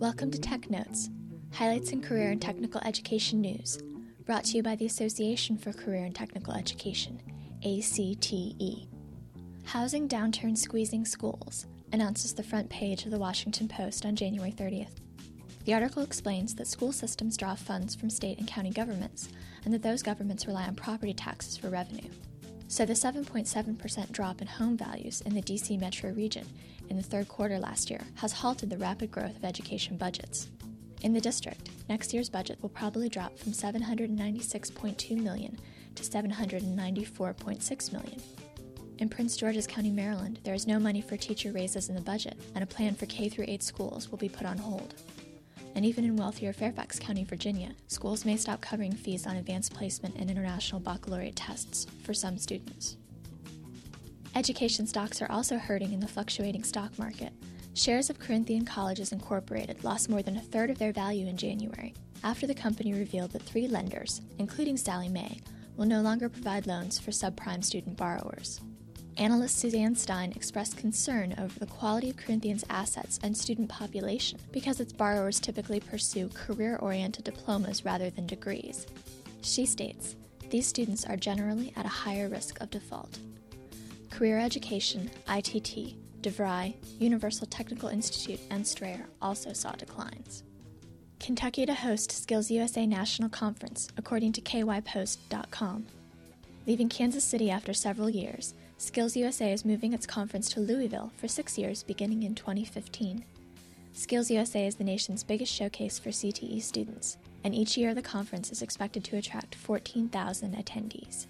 Welcome to Tech Notes, highlights in career and technical education news, brought to you by the Association for Career and Technical Education, ACTE. Housing downturn squeezing schools, announces the front page of the Washington Post on January 30th. The article explains that school systems draw funds from state and county governments, and that those governments rely on property taxes for revenue. So the 7.7% drop in home values in the DC metro region in the third quarter last year has halted the rapid growth of education budgets. In the district, next year's budget will probably drop from 796.2 million to 794.6 million. In Prince George's County, Maryland, there is no money for teacher raises in the budget, and a plan for K 8 schools will be put on hold. And even in wealthier Fairfax County, Virginia, schools may stop covering fees on advanced placement and international baccalaureate tests for some students. Education stocks are also hurting in the fluctuating stock market. Shares of Corinthian Colleges Incorporated lost more than a third of their value in January after the company revealed that three lenders, including Sallie Mae, will no longer provide loans for subprime student borrowers. Analyst Suzanne Stein expressed concern over the quality of Corinthian's assets and student population because its borrowers typically pursue career oriented diplomas rather than degrees. She states, these students are generally at a higher risk of default. Career Education, ITT, DeVry, Universal Technical Institute, and Strayer also saw declines. Kentucky to host Skills USA National Conference, according to kypost.com. Leaving Kansas City after several years, Skills USA is moving its conference to Louisville for six years beginning in 2015. Skills USA is the nation's biggest showcase for CTE students, and each year the conference is expected to attract 14,000 attendees.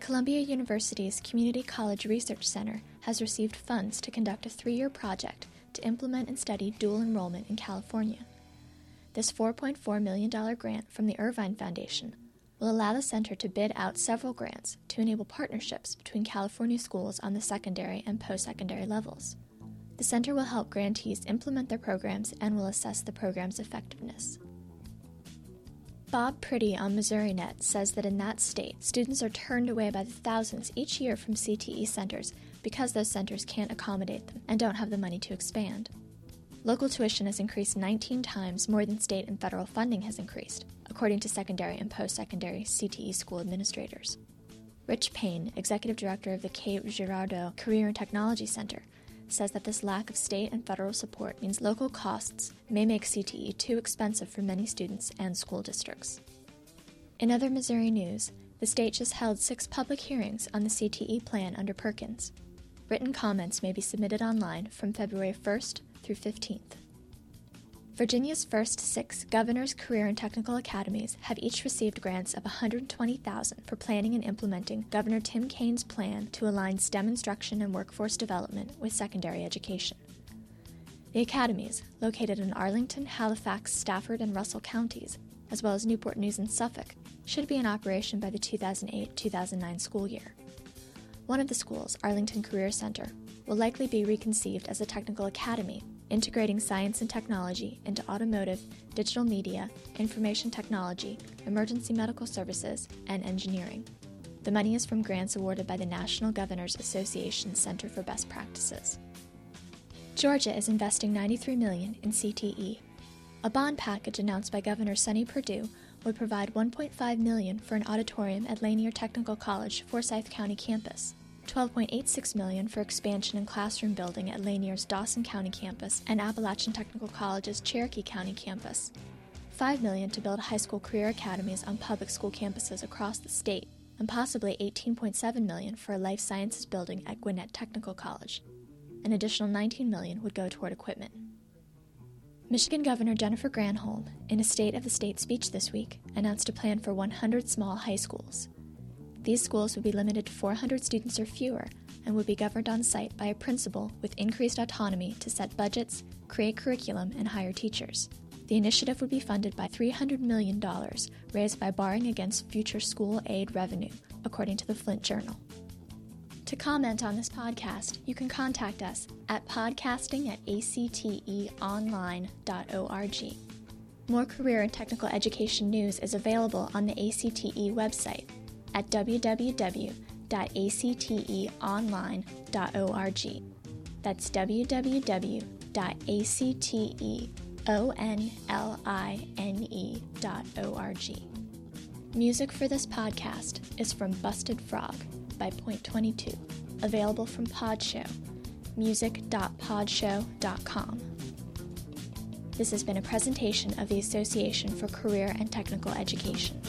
Columbia University's Community College Research Center has received funds to conduct a three year project to implement and study dual enrollment in California. This $4.4 million grant from the Irvine Foundation will allow the center to bid out several grants to enable partnerships between California schools on the secondary and post secondary levels. The center will help grantees implement their programs and will assess the program's effectiveness. Bob Priddy on MissouriNet says that in that state, students are turned away by the thousands each year from CTE centers because those centers can't accommodate them and don't have the money to expand. Local tuition has increased 19 times more than state and federal funding has increased, according to secondary and post secondary CTE school administrators. Rich Payne, executive director of the Cape Girardeau Career and Technology Center, says that this lack of state and federal support means local costs may make CTE too expensive for many students and school districts. In other Missouri news, the state just held six public hearings on the CTE plan under Perkins. Written comments may be submitted online from February 1st through 15th. Virginia's first six Governor's Career and Technical Academies have each received grants of 120,000 for planning and implementing Governor Tim Kaine's plan to align STEM instruction and workforce development with secondary education. The academies, located in Arlington, Halifax, Stafford, and Russell counties, as well as Newport News and Suffolk, should be in operation by the 2008 2009 school year. One of the schools, Arlington Career Center, will likely be reconceived as a technical academy integrating science and technology into automotive, digital media, information technology, emergency medical services, and engineering. The money is from grants awarded by the National Governors Association Center for Best Practices. Georgia is investing 93 million in CTE. A bond package announced by Governor Sonny Perdue would provide 1.5 million for an auditorium at Lanier Technical College, Forsyth County campus. 12.86 million for expansion and classroom building at Lanier's Dawson County campus and Appalachian Technical College's Cherokee County campus. 5 million to build high school career academies on public school campuses across the state, and possibly 18.7 million for a life sciences building at Gwinnett Technical College. An additional 19 million would go toward equipment. Michigan Governor Jennifer Granholm, in a State of the State speech this week, announced a plan for 100 small high schools. These schools would be limited to 400 students or fewer and would be governed on site by a principal with increased autonomy to set budgets, create curriculum, and hire teachers. The initiative would be funded by $300 million raised by borrowing against future school aid revenue, according to the Flint Journal. To comment on this podcast, you can contact us at podcasting at acteonline.org. More career and technical education news is available on the ACTE website at www.acteonline.org. That's www.acteonline.org. Music for this podcast is from Busted Frog by Point 22, available from Podshow, music.podshow.com. This has been a presentation of the Association for Career and Technical Education.